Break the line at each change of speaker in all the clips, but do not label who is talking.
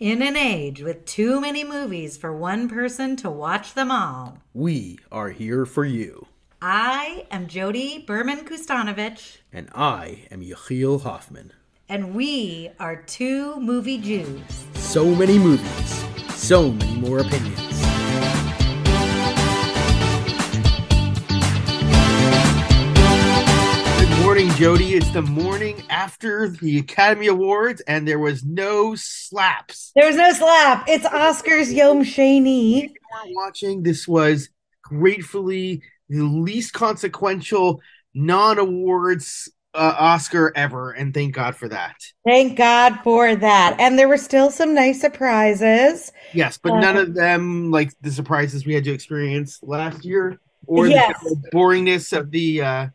In an age with too many movies for one person to watch them all,
We are here for you.
I am Jodi Berman Kustanovich,
And I am Yechiel Hoffman.
and we are two movie Jews.
So many movies, so many more opinions. Jodi. It's the morning after the Academy Awards, and there was no slaps.
There was no slap. It's Oscars Yom Shani.
If you weren't watching, this was gratefully the least consequential non-awards uh, Oscar ever, and thank God for that.
Thank God for that. And there were still some nice surprises.
Yes, but
Uh,
none of them like the surprises we had to experience last year, or
Yes.
the boringness of the uh,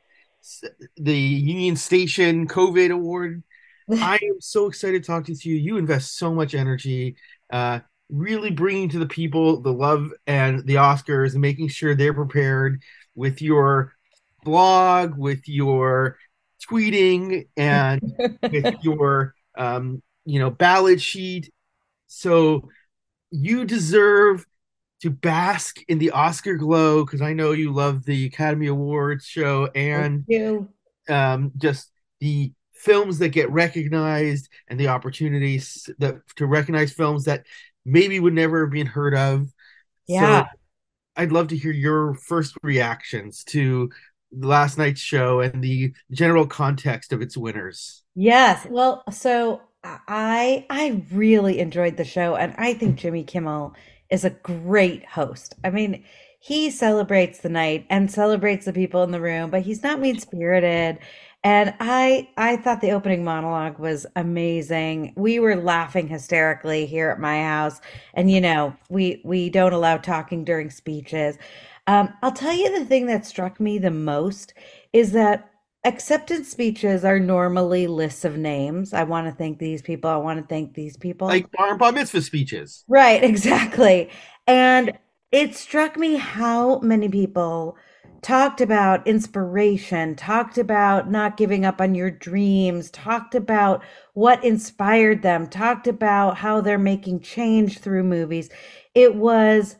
the Union Station COVID Award. I am so excited talking to you. You invest so much energy, uh, really bringing to the people the love and the Oscars, and making sure they're prepared with your blog, with your tweeting, and with your um, you know ballot sheet. So you deserve to bask in the Oscar glow because I know you love the Academy Awards show and um, just the films that get recognized and the opportunities that to recognize films that maybe would never have been heard of.
Yeah.
So I'd love to hear your first reactions to last night's show and the general context of its winners.
Yes. Well, so I I really enjoyed the show and I think Jimmy Kimmel is a great host. I mean, he celebrates the night and celebrates the people in the room, but he's not mean-spirited. And I I thought the opening monologue was amazing. We were laughing hysterically here at my house. And you know, we we don't allow talking during speeches. Um, I'll tell you the thing that struck me the most is that acceptance speeches are normally lists of names. I want to thank these people. I want to thank these people.
Like bar and bar mitzvah speeches.
Right, exactly. And it struck me how many people talked about inspiration, talked about not giving up on your dreams, talked about what inspired them, talked about how they're making change through movies. It was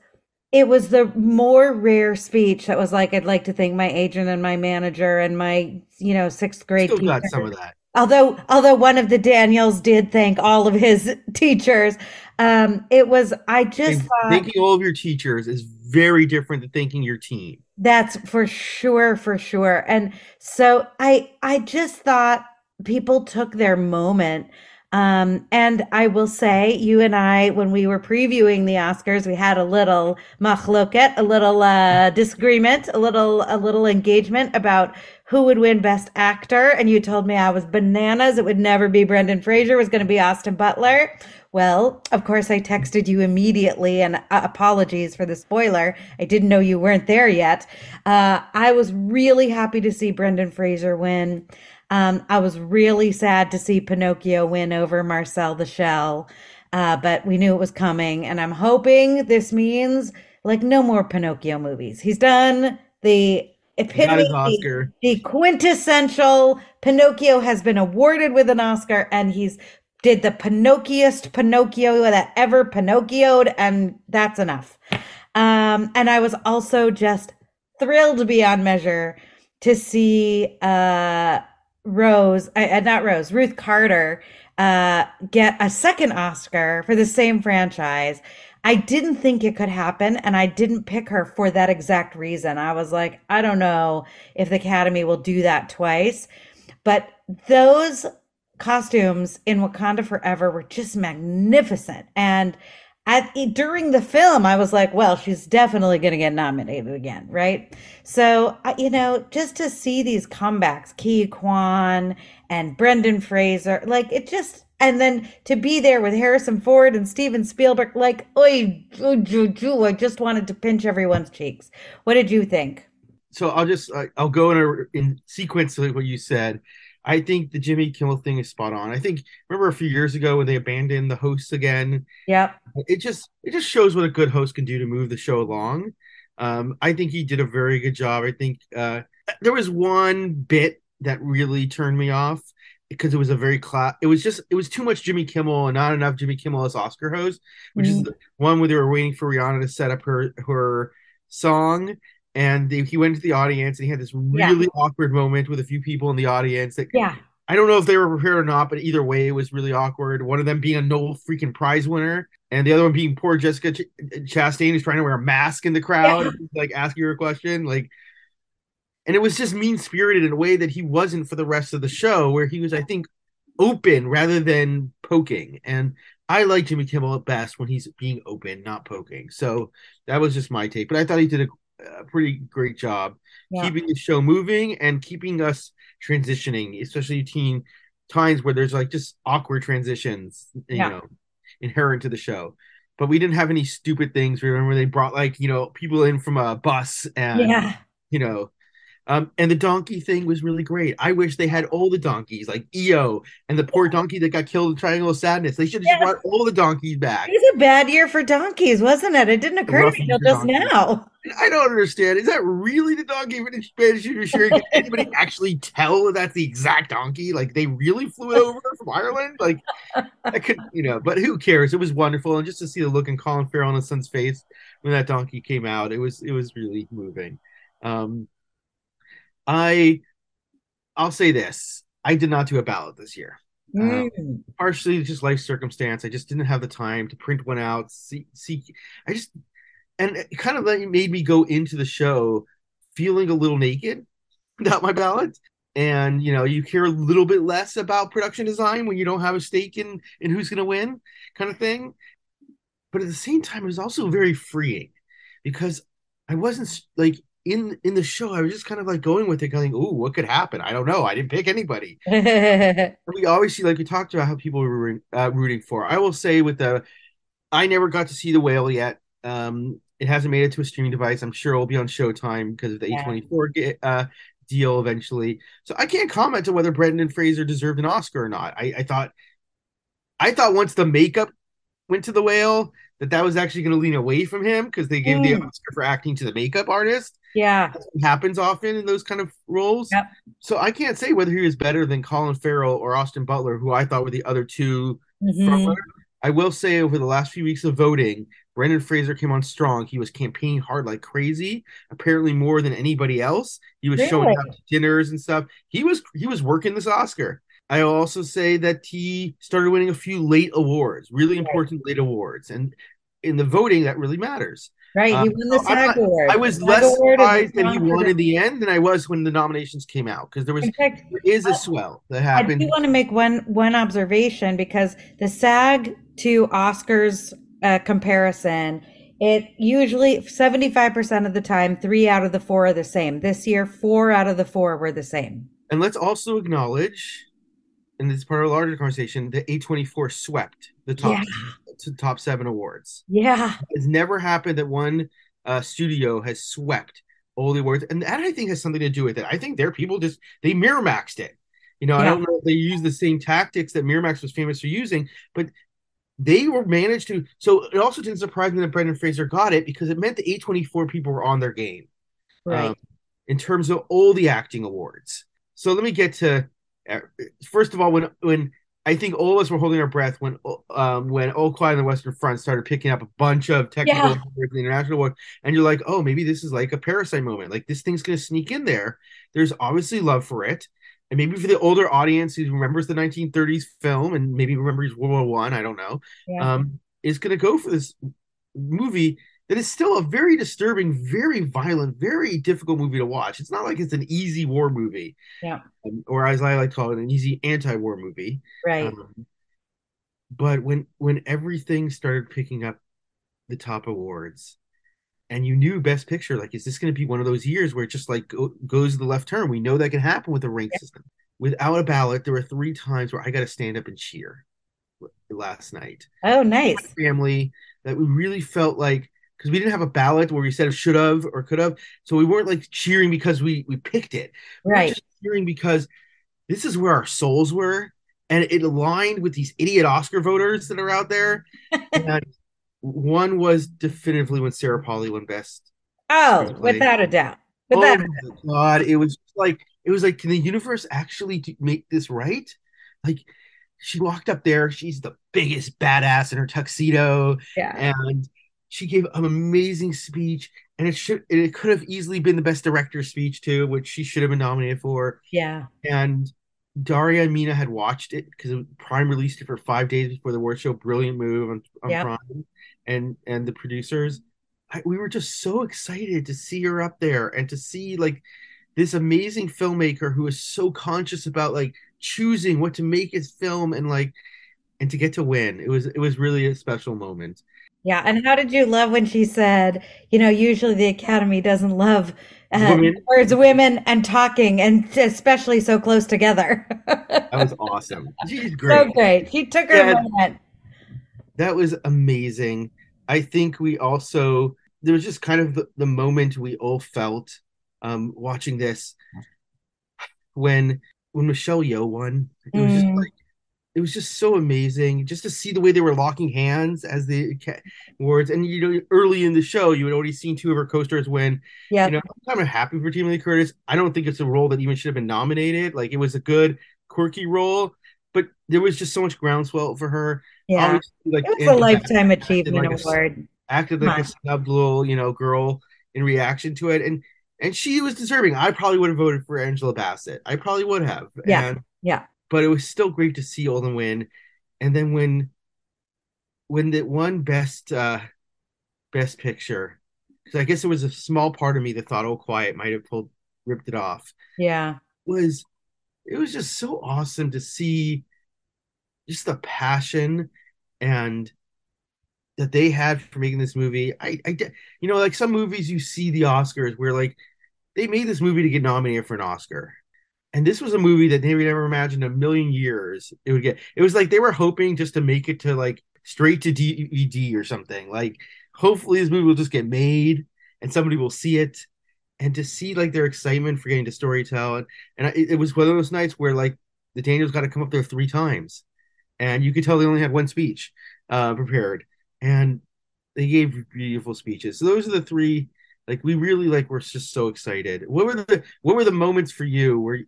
it was the more rare speech that was like, I'd like to thank my agent and my manager and my, you know, sixth grade
Still got
teacher.
some of that.
Although, although one of the Daniels did thank all of his teachers, um, it was I just thought
thanking all of your teachers is very different than thanking your team.
that's for sure, for sure. And so I, I just thought people took their moment. Um, and I will say, you and I, when we were previewing the Oscars, we had a little machloket, a little uh, disagreement, a little, a little engagement about who would win Best Actor. And you told me I was bananas; it would never be Brendan Fraser; it was going to be Austin Butler. Well, of course, I texted you immediately, and uh, apologies for the spoiler. I didn't know you weren't there yet. Uh, I was really happy to see Brendan Fraser win. Um, I was really sad to see Pinocchio win over Marcel the Shell, uh, but we knew it was coming, and I'm hoping this means like no more Pinocchio movies. He's done the epitome,
Oscar.
the quintessential Pinocchio has been awarded with an Oscar, and he's did the Pinocchioest Pinocchio that ever Pinocchioed, and that's enough. Um, and I was also just thrilled beyond measure to see uh, Rose, uh, not Rose, Ruth Carter uh, get a second Oscar for the same franchise. I didn't think it could happen, and I didn't pick her for that exact reason. I was like, I don't know if the Academy will do that twice. But those costumes in Wakanda Forever were just magnificent. And at during the film, I was like, well, she's definitely going to get nominated again, right? So, you know, just to see these comebacks, Ke Quan and Brendan Fraser, like it just, and then to be there with Harrison Ford and Steven Spielberg, like, oi, oi, joo, joo, I just wanted to pinch everyone's cheeks. What did you think?
So I'll just I'll go in a, in sequence of what you said. I think the Jimmy Kimmel thing is spot on. I think remember a few years ago when they abandoned the hosts again.
Yep.
It just it just shows what a good host can do to move the show along. Um, I think he did a very good job. I think uh, there was one bit that really turned me off, because it was a very class. It was just it was too much Jimmy Kimmel and not enough Jimmy Kimmel as Oscar host, which is
Mm.
the one where they were waiting for Rihanna to set up her her song, and they, he went to the audience and he had this
Yeah.
really awkward moment with a few people in the audience that
Yeah.
I don't know if they were prepared or not, but either way, it was really awkward. One of them being a Nobel freaking prize winner, and the other one being poor Jessica Ch- Chastain, who's trying to wear a mask in the crowd,
Yeah.
like asking her a question, like. And it was just mean spirited in a way that he wasn't for the rest of the show, where he was, I think, open rather than poking. And I like Jimmy Kimmel at best when he's being open, not poking. So that was just my take. But I thought he did a, a pretty great job
Yeah.
keeping the show moving and keeping us transitioning, especially teen times where there's like just awkward transitions, you
Yeah.
know, inherent to the show. But we didn't have any stupid things. Remember, they brought like you know people in from a bus and
Yeah.
you know, um, and the donkey thing was really great. I wish they had all the donkeys, like EO and the poor donkey that got killed in Triangle of Sadness. They should have just
Yes.
brought all the donkeys back.
It was a bad year for donkeys, wasn't it? It didn't occur to me until just
donkeys.
now.
I don't understand. Is that really the donkey for the Spanish Judiciary? Can anybody actually tell that that's the exact donkey? Like they really flew it over from Ireland? Like I could, you know, but who cares? It was wonderful, and just to see the look in Colin Farrell and his son's face when that donkey came out, it was it was really moving. Um, I I'll say this: I did not do a ballot this year. Um,
Mm.
partially just life circumstance. I just didn't have the time to print one out. See, see, I just and it kind of like made me go into the show feeling a little naked without my ballot. And you know, you hear a little bit less about production design when you don't have a stake in in who's going to win, kind of thing. But at the same time, it was also very freeing because I wasn't like in in the show. I was just kind of like going with it, going, "Ooh, what could happen? I don't know. I didn't pick anybody." we always see like we talked about how people were rooting, uh, rooting for. I will say with the, I never got to see the whale yet. Um, it hasn't made it to a streaming device. I'm sure it'll be on Showtime because of the
Yeah.
A24 ge- uh, deal eventually. So I can't comment on whether Brendan Fraser deserved an Oscar or not. I, I thought, I thought once the makeup went to the whale that that was actually going to lean away from him because they gave the
Mm.
Oscar for acting to the makeup artist
yeah.
happens often in those kind of roles.
Yep.
So I can't say whether he was better than Colin Farrell or Austin Butler, who I thought were the other two
Mhm.
frontrunners. I will say over the last few weeks of voting, Brendan Fraser came on strong. He was campaigning hard like crazy, apparently more than anybody else. He was showing up to dinners and stuff. He was he was working this Oscar. I also say that he started winning a few late awards, really
Right.
important late awards, and in the voting that really matters.
Right.
Uh,
He won the
I'm
award.
I was less
SAG
surprised that he won in the end than I was when the nominations came out because there was
fact,
there is a swell that happened.
I do want to make one one observation because the SAG to Oscars uh, comparison, it usually 75% of the time, three out of the four are the same. This year, four out of the four were the same.
And let's also acknowledge, and it's part of a larger conversation, the A24 swept the top to top seven awards.
Yeah.
It's never happened that one uh, studio has swept all the awards, and that I think has something to do with it. I think their people just they Miramaxed it. You know, I don't know if they use the same tactics that Miramax was famous for using, but they were managed to. So it also didn't surprise me that Brendan Fraser got it because it meant the A24 people were on their game
Right.
um, in terms of all the acting awards. So let me get to first of all when when I think all of us were holding our breath when um, when All Quiet on the Western Front started picking up a bunch of technical
Yeah.
international awards, and you're like, oh, maybe this is like a Parasite moment. Like this thing's gonna sneak in there. There's obviously love for it, and maybe for the older audience who remembers the 1930s film and maybe remembers World War One, I don't know,
yeah.
um, is gonna go for this movie that is still a very disturbing, very violent, very difficult movie to watch. It's not like it's an easy war movie,
Yeah.
um, or as I like to call it, an easy anti-war movie.
right.
Um, but when when everything started picking up the top awards, and you knew Best Picture, like, is this going to be one of those years where it just like go, goes to the left turn? We know that can happen with the rank
Yeah.
system. Without a ballot, there were three times where I got to stand up and cheer last night
oh, nice.
family that we really felt like because we didn't have a ballot where we said should have or could have, so we weren't like cheering because we we picked it. We
Right.
cheering because this is where our souls were, and it aligned with these idiot Oscar voters that are out there. and one was definitively when Sarah Polley won Best.
Oh, without a doubt.
Oh
Without a
my god! It was like it was like, can the universe actually make this right? like she walked up there. She's the biggest badass in her tuxedo,
Yeah.
and she gave an amazing speech. And it should it could have easily been the best director speech too, which she should have been nominated for.
Yeah.
And Daria and Mina had watched it because Prime released it for five days before the award show. Brilliant move on, on
Yep.
Prime, and and the producers. I, we were just so excited to see her up there and to see like this amazing filmmaker who is so conscious about like choosing what to make his film and like and to get to win. It was it was really a special moment.
Yeah. And how did you love when she said, you know, usually the Academy doesn't love uh,
Women.
words women and talking, and especially so close together.
That was awesome. She's
So
great.
great. She took her
Yeah.
moment.
That was amazing. I think we also there was just kind of the, the moment we all felt um watching this when when Michelle Yeoh won. It was just
Mm.
like it was just so amazing just to see the way they were locking hands as the awards. And you know, early in the show, you had already seen two of her co-stars win.
Yeah.
You know, I'm kind of happy for Jamie Lee Curtis. I don't think it's a role that even should have been nominated. Like it was a good, quirky role, but there was just so much groundswell for her.
Yeah.
Obviously, like
It was a
Angela
lifetime
acted
achievement
like a-
award.
acted like
Come
a snubbed little, you know, girl in reaction to it, and and she was deserving. I probably would have voted for Angela Bassett. I probably would have.
Yeah.
And,
Yeah.
But it was still great to see Olden win. And then when when the one best uh best picture, because I guess it was a small part of me that thought, oh, quiet might have pulled ripped it off.
Yeah.
Was it was just so awesome to see just the passion and that they had for making this movie. I, I, you know, like some movies you see the Oscars where like they made this movie to get nominated for an Oscar. And this was a movie that they would never imagined a million years it would get. It was like they were hoping just to make it to like straight to DVD or something. Like, hopefully, this movie will just get made and somebody will see it. And to see like their excitement for getting to storytell, and, and it, it was one of those nights where like the Daniels got to come up there three times, and you could tell they only had one speech uh, prepared, and they gave beautiful speeches. So those are the three like we really like we're just so excited what were the what were the moments for you where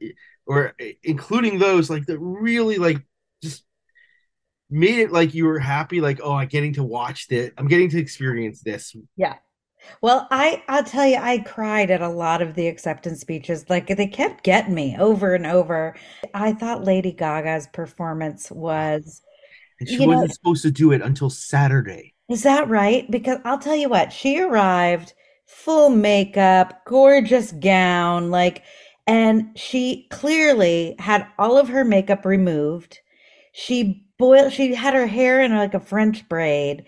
or including those like that really like just made it like you were happy like oh i'm getting to watch this i'm getting to experience this
Yeah. Well, I I'll tell you, I cried at a lot of the acceptance speeches. Like they kept getting me over and over. I thought Lady Gaga's performance was,
and she wasn't supposed to do it until saturday
is that right? Because I'll tell you what, she arrived full makeup, gorgeous gown, like, and she clearly had all of her makeup removed. She boiled, she had her hair in like a French braid,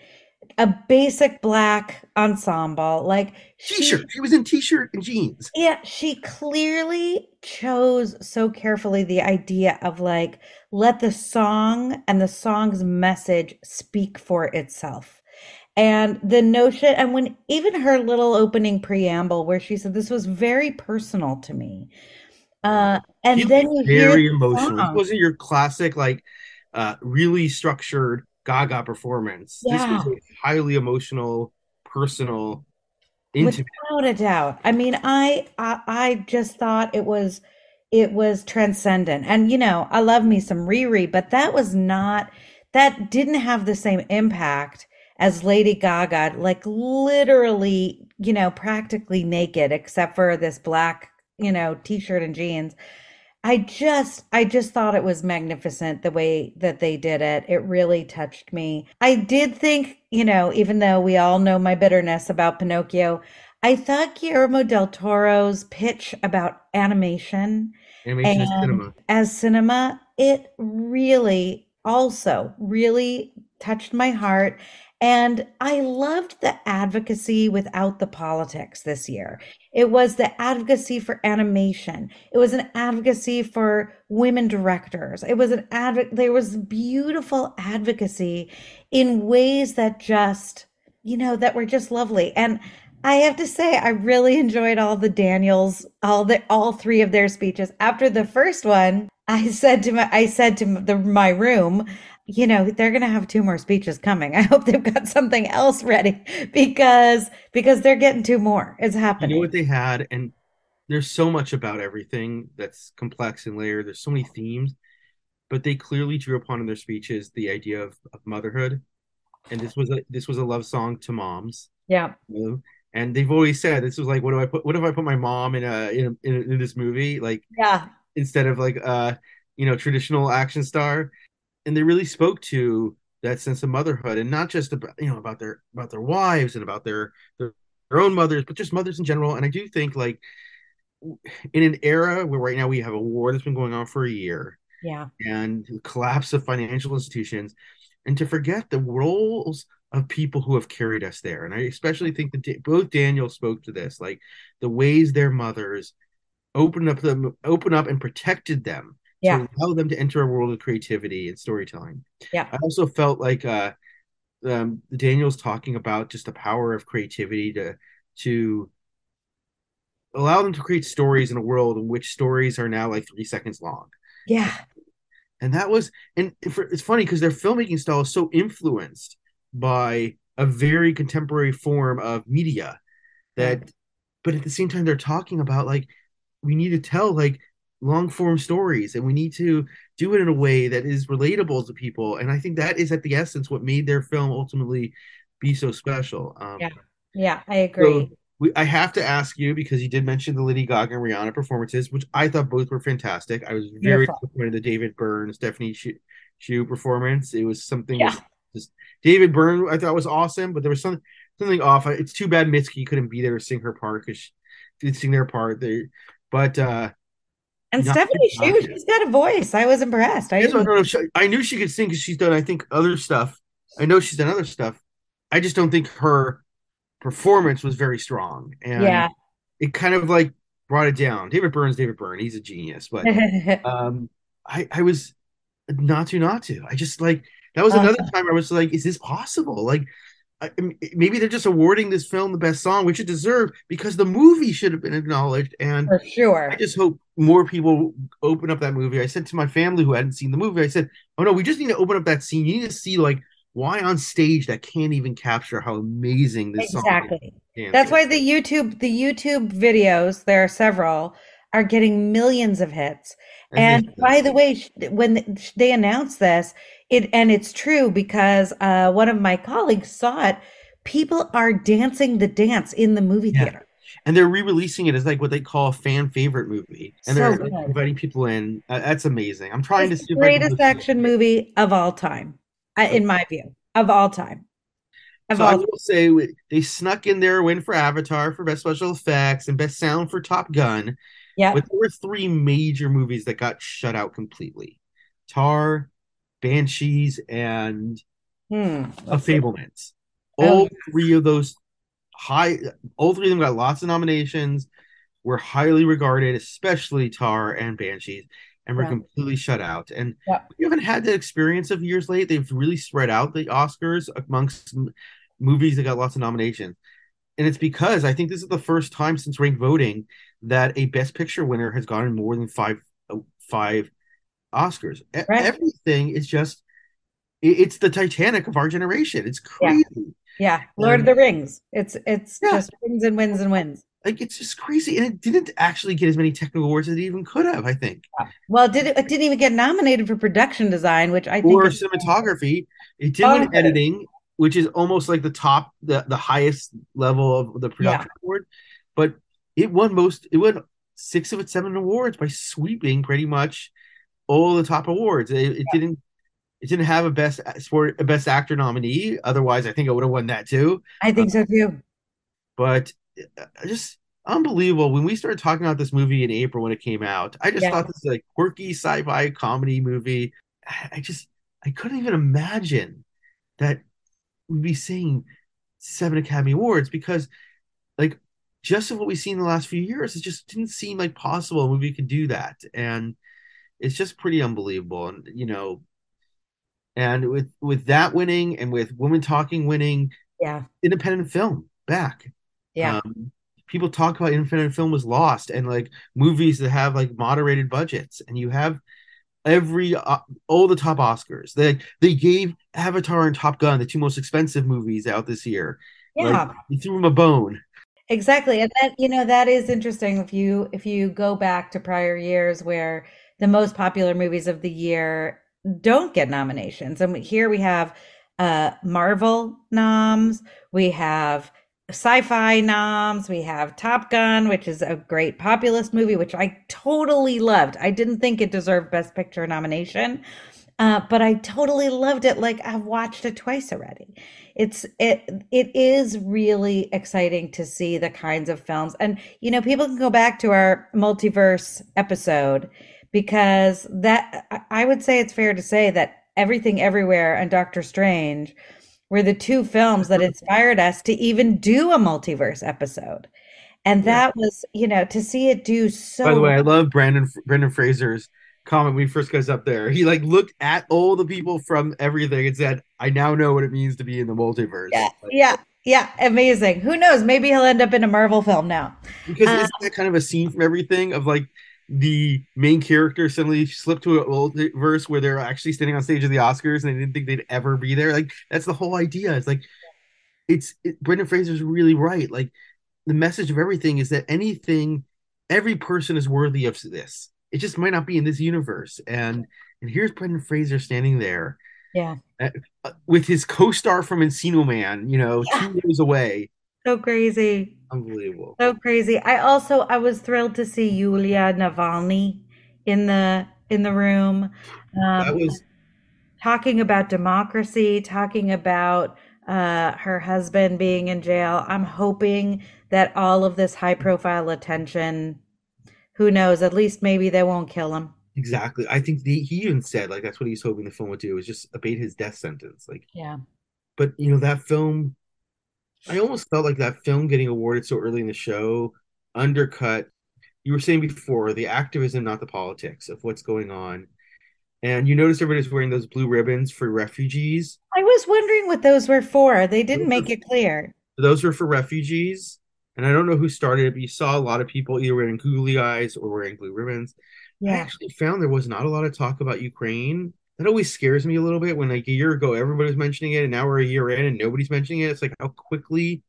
a basic black ensemble. Like she,
t-shirt she was in t-shirt and jeans
yeah, she clearly chose so carefully the idea of like, let the song and the song's message speak for itself. And the notion, and when even her little opening preamble where she said, This was very personal to me. Uh, and then you hear
very
the
emotional wasn't your classic like uh really structured gaga performance this was
Yeah.
a highly emotional personal intimate
Without a doubt. I mean, I, I I just thought it was it was transcendent. And you know, I love me some Riri, but that was not that didn't have the same impact as Lady Gaga, like literally, you know, practically naked except for this black, you know, t-shirt and jeans. I just I just thought it was magnificent the way that they did it. It really touched me. I did think, you know, even though we all know my bitterness about Pinocchio, I thought Guillermo del Toro's pitch about animation
animation cinema
as cinema, it really also really touched my heart. And I loved the advocacy without the politics this year. It was the advocacy for animation. It was an advocacy for women directors. It was an advocate. there was beautiful advocacy in ways that just, you know, that were just lovely. And I have to say, I really enjoyed all the Daniels, all the all three of their speeches. After the first one, I said to my I said to the, my room, you know, they're going to have two more speeches coming. I hope they've got something else ready because because they're getting two more. It's happening.
you know what they had and there's so much about everything that's complex and layered there's so many themes but they clearly drew upon in their speeches the idea of, of motherhood, and this was a this was a love song to moms.
Yeah.
And they've always said this was like, what do I put? What if I put my mom in a in a, in, in this movie? Like,
yeah,
instead of like uh you know traditional action star, and they really spoke to that sense of motherhood and not just about you know about their about their wives and about their their, their own mothers, but just mothers in general. And I do think like in an era where right now we have a war that's been going on for a year
yeah
and the collapse of financial institutions and to forget the roles of people who have carried us there and i especially think that both daniel spoke to this like the ways their mothers opened up them open up and protected them
yeah.
to allow them to enter a world of creativity and storytelling
yeah
i also felt like uh um daniel's talking about just the power of creativity to to allow them to create stories in a world in which stories are now like three seconds long.
Yeah.
And that was, and it's funny because their filmmaking style is so influenced by a very contemporary form of media that, but at the same time, they're talking about like, we need to tell like long form stories and we need to do it in a way that is relatable to people. And I think that is at the essence what made their film ultimately be so special.
Um, yeah. Yeah, I agree.
So we, I have to ask you because you did mention the Lady Gaga and Rihanna performances, which I thought both were fantastic. I was very Beautiful. disappointed the David Byrne, Stephanie Hsu performance. It was something yeah. just David Byrne I thought was awesome, but there was something something off. It's too bad Mitski couldn't be there to sing her part because she did sing their part. There, but uh
and Stephanie Hsu, she's got a voice. I was impressed. I,
no, no, I knew she could sing because she's done, I think, other stuff. I know she's done other stuff. I just don't think her performance was very strong, and
yeah,
it kind of like brought it down. David Byrne's David Byrne; he's a genius, but um, I I was not to not to. I just like that was another uh, time I was like, is this possible? Like. Maybe they're just awarding this film the best song, which it deserved because the movie should have been acknowledged. And
for sure,
I just hope more people open up that movie. I said to my family who hadn't seen the movie, I said, "Oh no, we just need to open up that scene. You need to see like why on stage that can't even capture how amazing this
exactly. That's why the YouTube the YouTube videos there are several are getting millions of hits. And, and by the way, when they announced this, it and it's true because uh, one of my colleagues saw it. People are dancing the dance in the movie yeah. theater
and they're re-releasing it as like what they call a fan favorite movie, and so they're good. inviting people in. Uh, that's amazing. I'm trying it's to see
greatest action movie of all time in my view, of all time.
Of so all I will say they snuck in their win for Avatar for best special effects and best sound for Top Gun.
Yeah,
but there were three major movies that got shut out completely: Tar, Banshees, and
hmm.
A Fabelmans. All oh. three of those high, all three of them got lots of nominations. Were highly regarded, especially Tar and Banshees and we're yeah. completely shut out. And
yeah.
we haven't had that experience of years late. They've really spread out the Oscars amongst movies that got lots of nominations. And it's because I think this is the first time since ranked voting that a Best Picture winner has gotten more than five five Oscars. Right. Everything is just it's the Titanic of our generation. It's crazy.
Yeah, yeah. Lord um, of the Rings. It's it's yeah. just wins and wins and wins.
Like it's just crazy, and it didn't actually get as many technical awards as it even could have. I think.
Well, did it, it didn't even get nominated for production design, which I think
or cinematography. It did oh, win editing, which is almost like the top, the the highest level of the production yeah. award. But it won most. It won six of its seven awards by sweeping pretty much all the top awards. It, it yeah. didn't. It didn't have a best uh, sport, a best actor nominee. Otherwise, I think it would have won that too.
I think so too.
But uh, just unbelievable. When we started talking about this movie in April when it came out, I just yeah. thought this was a quirky sci-fi comedy movie. I just I couldn't even imagine that we'd be seeing seven Academy Awards because like just of what we've seen in the last few years, it just didn't seem like possible a movie could do that. And it's just pretty unbelievable. And you know, and with with that winning and with Women Talking winning,
yeah,
independent film back.
Yeah. Um,
people talk about independent film was lost and like movies that have like moderated budgets and you have every uh, all the top Oscars. They they gave Avatar and Top Gun the two most expensive movies out this year.
Yeah.
Like, you threw them a bone.
Exactly. And that you know that is interesting if you if you go back to prior years where the most popular movies of the year don't get nominations. And here we have uh, Marvel noms, we have sci-fi noms, we have Top Gun, which is a great populist movie, which I totally loved. I didn't think it deserved Best Picture nomination, uh, but I totally loved it. Like I've watched it twice already. It's it it is really exciting to see the kinds of films, and you know, people can go back to our multiverse episode because that I would say it's fair to say that Everything Everywhere and Doctor Strange were the two films that inspired us to even do a multiverse episode. And that yeah. was, you know, to see it do so.
By the way, I love Brandon Brendan Fraser's comment when he first goes up there. He like looked at all the people from everything and said, "I now know what it means to be in the multiverse."
Yeah,
like,
yeah, yeah. Amazing. Who knows? Maybe he'll end up in a Marvel film now.
Because uh, isn't that kind of a scene from everything of like the main character suddenly slipped to a verse where they're actually standing on stage of the Oscars and they didn't think they'd ever be there. Like that's the whole idea. It's like it's it, Brendan Fraser's really right. Like the message of everything is that anything, every person is worthy of this. It just might not be in this universe. And and here's Brendan Fraser standing there,
yeah,
uh, with his co-star from Encino Man, you know, yeah. two years away.
So crazy.
Unbelievable.
So crazy. I also I was thrilled to see Yulia Navalny in the in the room. Um, that was talking about democracy, talking about uh, her husband being in jail. I'm hoping that all of this high profile attention, who knows, at least maybe they won't kill him.
Exactly. I think the, he even said like that's what he's hoping the film would do is just abate his death sentence. Like
yeah.
But you know that film I almost felt like that film getting awarded so early in the show undercut. You were saying before the activism, not the politics of what's going on. And you notice everybody's wearing those blue ribbons for refugees.
I was wondering what those were for. They didn't those make it clear.
Those were for refugees. And I don't know who started it, but you saw a lot of people either wearing googly eyes or wearing blue ribbons. Yeah. I actually found there was not a lot of talk about Ukraine that always scares me a little bit when like a year ago everybody was mentioning it and now we're a year in and nobody's mentioning it. It's like how quickly.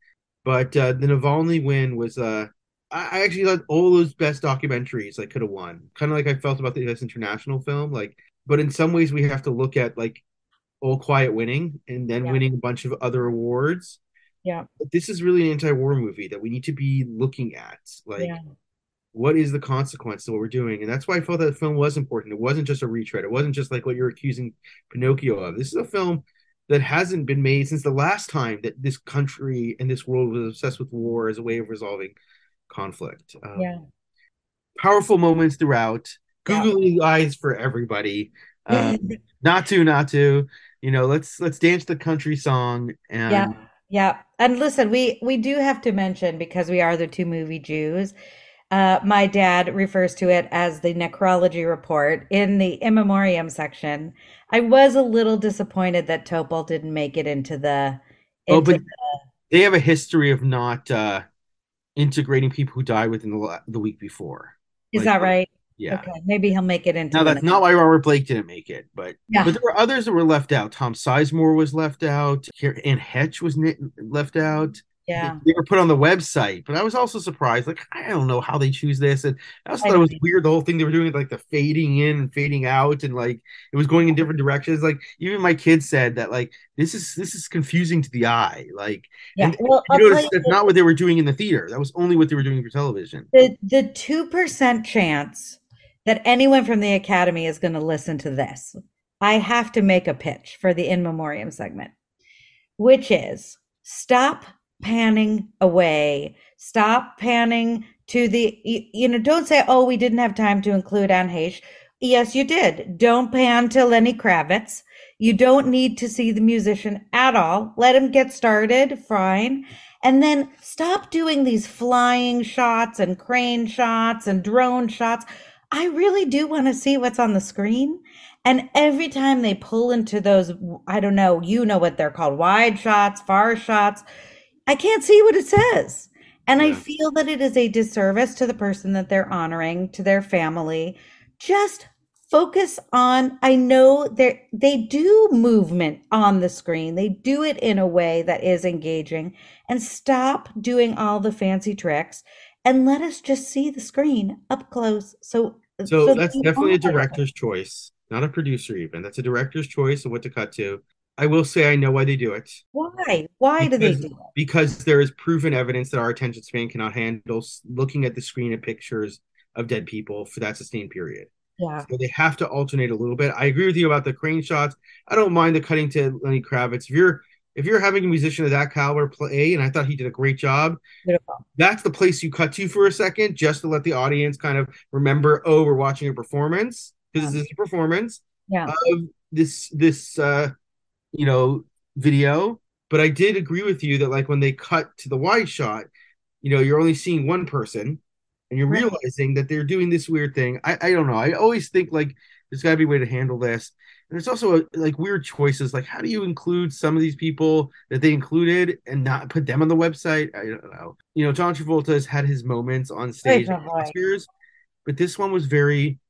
But uh, the Navalny win was uh I, actually thought all those best documentaries like could have won. Kind of like I felt about the best international film. Like, but in some ways we have to look at like all quiet winning and then yeah. winning a bunch of other awards.
Yeah.
But this is really an anti-war movie that we need to be looking at. Like yeah what is the consequence of what we're doing? And that's why I felt that film was important. It wasn't just a retread. It wasn't just like what you're accusing Pinocchio of. This is a film that hasn't been made since the last time that this country and this world was obsessed with war as a way of resolving conflict.
Um, yeah.
Powerful moments throughout. Googly yeah. eyes for everybody. Um, to, not to. You know, let's let's dance the country song and.
Yeah. Yeah. And listen, we we do have to mention because we are the two movie Jews uh, my dad refers to it as the necrology report in the in memoriam section. I was a little disappointed that Topol didn't make it into the.
Into oh, but the... they have a history of not uh, integrating people who died within the, the week before.
Is like, that right?
Yeah.
Okay. Maybe he'll make it into.
Now that's not why Robert Blake didn't make it, but yeah. but there were others that were left out. Tom Sizemore was left out. Anne Heche was left out
yeah.
They were put on the website but i was also surprised like i don't know how they choose this and i also thought it was weird the whole thing they were doing like the fading in and fading out and like it was going in different directions like even my kids said that like this is this is confusing to the eye like
yeah well,
you notice that's not what they were doing in the theater that was only what they were doing for television.
The the 2% chance that anyone from the academy is going to listen to this i have to make a pitch for the in memoriam segment which is stop panning away. Stop panning to the, you, know, don't say, oh, we didn't have time to include Anne Heche. Yes, you did. Don't pan to Lenny Kravitz. You don't need to see the musician at all. Let him get started. Fine. And then stop doing these flying shots and crane shots and drone shots. I really do want to see what's on the screen. And every time they pull into those, I don't know, you know what they're called wide shots, far shots I can't see what it says. And yeah. I feel that it is a disservice to the person that they're honoring, to their family. Just focus on I know they they do movement on the screen. They do it in a way that is engaging and stop doing all the fancy tricks and let us just see the screen up close so
So
so
that's definitely a director's choice, not a producer even. That's a director's choice of what to cut to. I will say I know why they do it
Why? Why do they do it?
because there is proven evidence that our attention span cannot handle looking at the screen of pictures of dead people for that sustained period.
Yeah.
So they have to alternate a little bit. I agree with you about the crane shots. I don't mind the cutting to Lenny Kravitz. If you're if you're having a musician of that caliber play, and I thought he did a great job,
Beautiful.
that's the place you cut to for a second, just to let the audience kind of remember, oh, we're watching a performance because this is a performance
Yeah.
of this this uh you know video. But I did agree with you that like when they cut to the wide shot, you know, you're only seeing one person and you're realizing that they're doing this weird thing. I, I don't know. I always think like there's got to be a way to handle this. And there's also a, like weird choices. Like, how do you include some of these people that they included and not put them on the website? I don't know. You know, John Travolta has had his moments on stage. Oscars, but this one was very.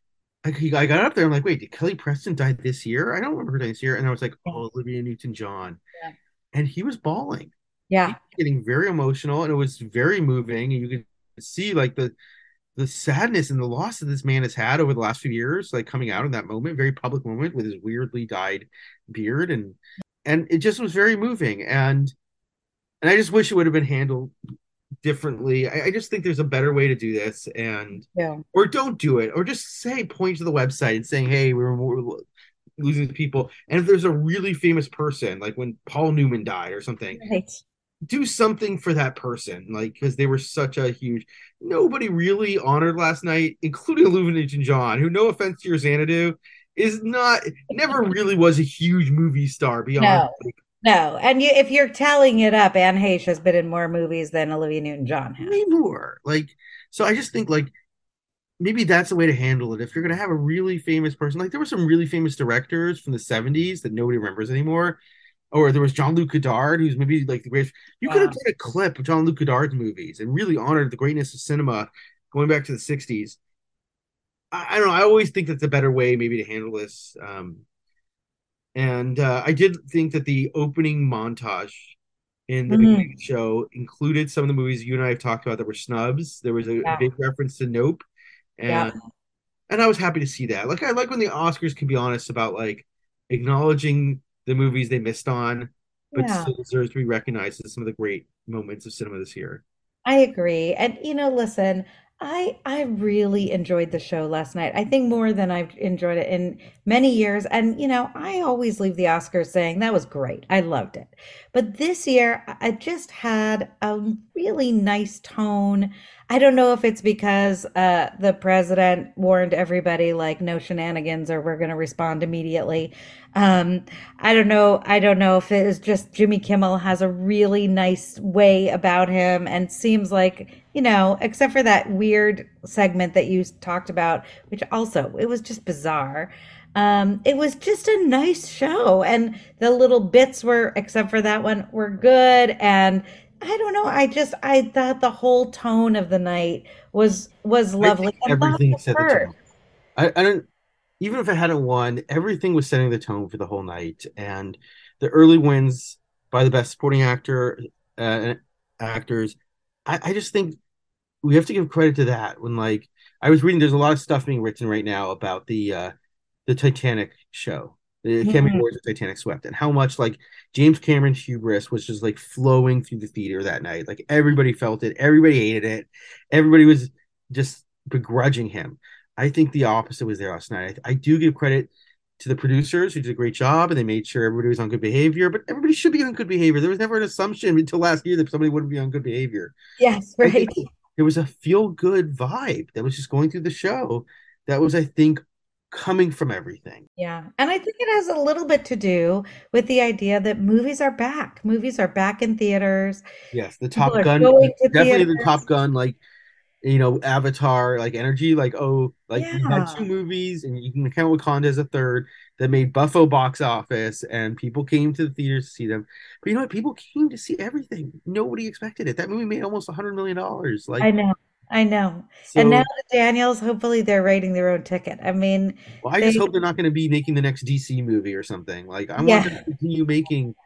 He, I got up there. I'm like, wait, did Kelly Preston die this year? I don't remember her dying this year. And I was like, oh, Olivia Newton-John,
Yeah.
and he was bawling
Yeah.
getting very emotional and it was very moving and you could see like the the sadness and the loss that this man has had over the last few years like coming out in that moment very public moment with his weirdly dyed beard and and it just was very moving and and i just wish it would have been handled differently i, I just think there's a better way to do this and
Yeah.
or don't do it or just say point to the website and saying hey we're, we're losing people and if there's a really famous person like when paul newman died or something
Right.
do something for that person, like because they were such a huge. Nobody really honored last night, including Olivia Newton-John, who, no offense to your Xanadu, is not never really was a huge movie star beyond.
No.
Like,
No. And you, if you're tallying it up, Anne Heche has been in more movies than Olivia Newton-John has.
way more. Like, so I just think like maybe that's the way to handle it. If you're gonna have a really famous person, like there were some really famous directors from the '70s that nobody remembers anymore. Or there was Jean-Luc Godard, who's maybe like the greatest. You could have
Wow.
done a clip of Jean-Luc Godard's movies and really honored the greatness of cinema going back to the '60s. I, I don't know. I always think that's a better way, maybe, to handle this. Um, and uh, I did think that the opening montage in the the show included some of the movies you and I have talked about that were snubs. There was a,
Yeah.
big reference to Nope, and
Yeah.
and I was happy to see that. Like I like when the Oscars can be honest about like acknowledging the movies they missed on, but
Yeah.
still deserves to be recognized as some of the great moments of cinema this year.
I agree. And you know, listen, I I really enjoyed the show last night. I think more than I've enjoyed it in many years. And you know, I always leave the Oscars saying that was great. I loved it. But this year, I just had a really nice tone. I don't know if it's because uh, the president warned everybody like no shenanigans or we're going to respond immediately. Um, I don't know. I don't know if it is just Jimmy Kimmel has a really nice way about him and seems like, you know, except for that weird segment that you talked about, which also it was just bizarre. Um, it was just a nice show and the little bits were, except for that one, were good. And I don't know. I just I thought the whole tone of the night was was lovely
everything set the tone. I, I don't even if it hadn't won, everything was setting the tone for the whole night. And the early wins by the best supporting actor uh, and actors, I, I just think we have to give credit to that. When like I was reading, there's a lot of stuff being written right now about the uh, the Titanic show, the Academy. Awards of Titanic swept, and how much like James Cameron's hubris was just like flowing through the theater that night. Like everybody felt it, everybody hated it, everybody was just begrudging him. I think the opposite was there last night. I, I do give credit to the producers who did a great job and they made sure everybody was on good behavior, but everybody should be on good behavior. There was never an assumption until last year that somebody wouldn't be on good behavior.
Yes, right.
there was a feel good vibe that was just going through the show that was, I think, coming from everything.
Yeah. And I think it has a little bit to do with the idea that movies are back. Movies are back in theaters.
Yes, the Top Gun, definitely the. Top Gun, like you know, Avatar, like energy, like oh, like you had two movies, and you can count Wakanda as a third that made Buffalo box office, and people came to the theaters to see them. But you know what? People came to see everything. Nobody expected it. That movie made almost a hundred million dollars. Like I
know. I know. And now the Daniels, hopefully they're writing their own ticket. I mean,
well, I just hope they're not going to be making the next DC movie or something. Like I want them to continue making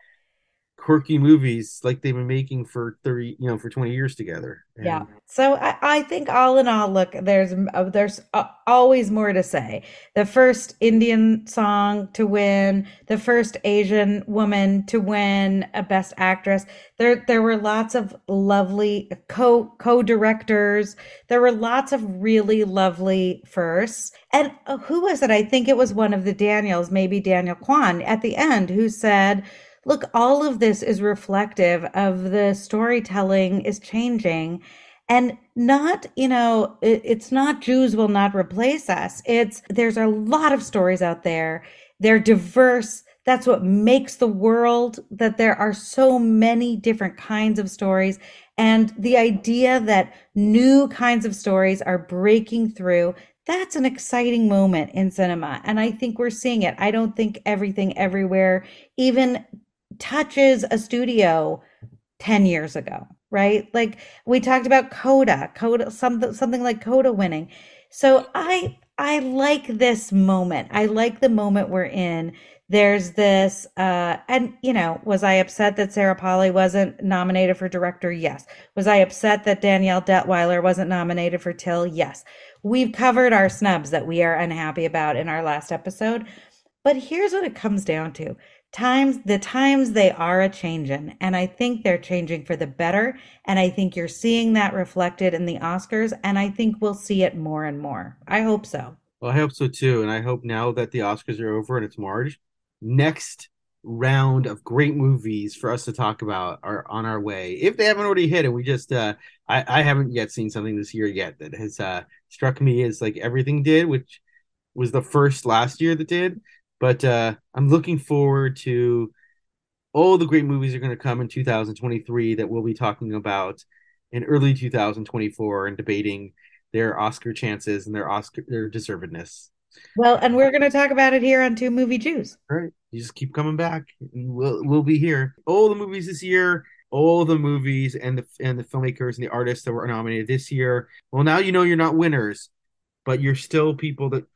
quirky movies like they've been making for 30 you know for 20 years together.
And... yeah so I, I, think all in all look there's uh, there's uh, always more to say. The first indian song to win the first asian woman to win a best actress. There there were lots of lovely co co-directors. There were lots of really lovely firsts. And uh, who was it? I think it was one of the daniels maybe daniel kwan at the end who said look, all of this is reflective of the storytelling is changing. And not you know it, it's not jews will not replace us. It's there's a lot of stories out there. They're diverse. That's what makes the world that there are so many different kinds of stories. And the idea that new kinds of stories are breaking through that's an exciting moment in cinema. And i think we're seeing it. I don't think everything everywhere even touches a studio 10 years ago, right? Like we talked about Coda, Coda something something like Coda winning. So I I like this moment. I like the moment we're in. There's this uh and you know, was I upset that Sarah Polley wasn't nominated for director? Yes. Was I upset that Danielle Deadwyler wasn't nominated for Till? Yes. We've covered our snubs that we are unhappy about in our last episode. But here's what it comes down to times the times they are a changing and i think they're changing for the better and i think you're seeing that reflected in the oscars and i think we'll see it more and more. I hope so.
Well i hope so too and i hope now that the oscars are over and it's march next round of great movies for us to talk about are on our way if they haven't already hit and we just uh i i haven't yet seen something this year yet that has uh struck me as like everything did which was the first last year that did but uh, I'm looking forward to all the great movies are going to come in 2023 that we'll be talking about in early 2024 and debating their Oscar chances and their Oscar their deservedness.
Well, and we're going to talk about it here on Two Movie Jews.
All right, you just keep coming back, and we'll we'll be here. All the movies this year, all the movies and the and the filmmakers and the artists that were nominated this year. Well, now you know you're not winners, but you're still people that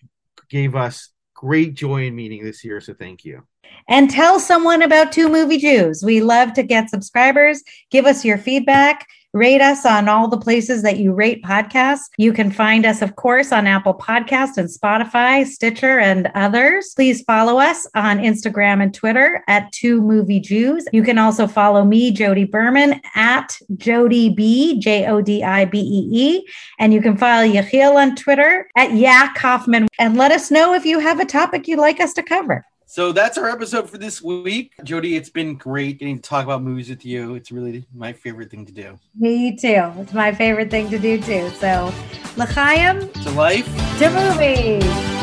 gave us great joy in meeting this year. So thank you.
And tell someone about Two Movie Jews. We love to get subscribers. Give us your feedback. Rate us on all the places that you rate podcasts. You can find us, of course, on Apple Podcast and Spotify, Stitcher, and others. Please follow us on Instagram and Twitter at Two Movie Jews. You can also follow me, Jodi Berman, at Jody B, J O D I B E E. And you can follow Yechiel on Twitter at Yak Hoffman. And let us know if you have a topic you'd like us to cover.
So that's our episode for this week. Jodi, it's been great getting to talk about movies with you. It's really my favorite thing to do.
Me too. It's my favorite thing to do too. So, l'chaim.
To life.
To movies.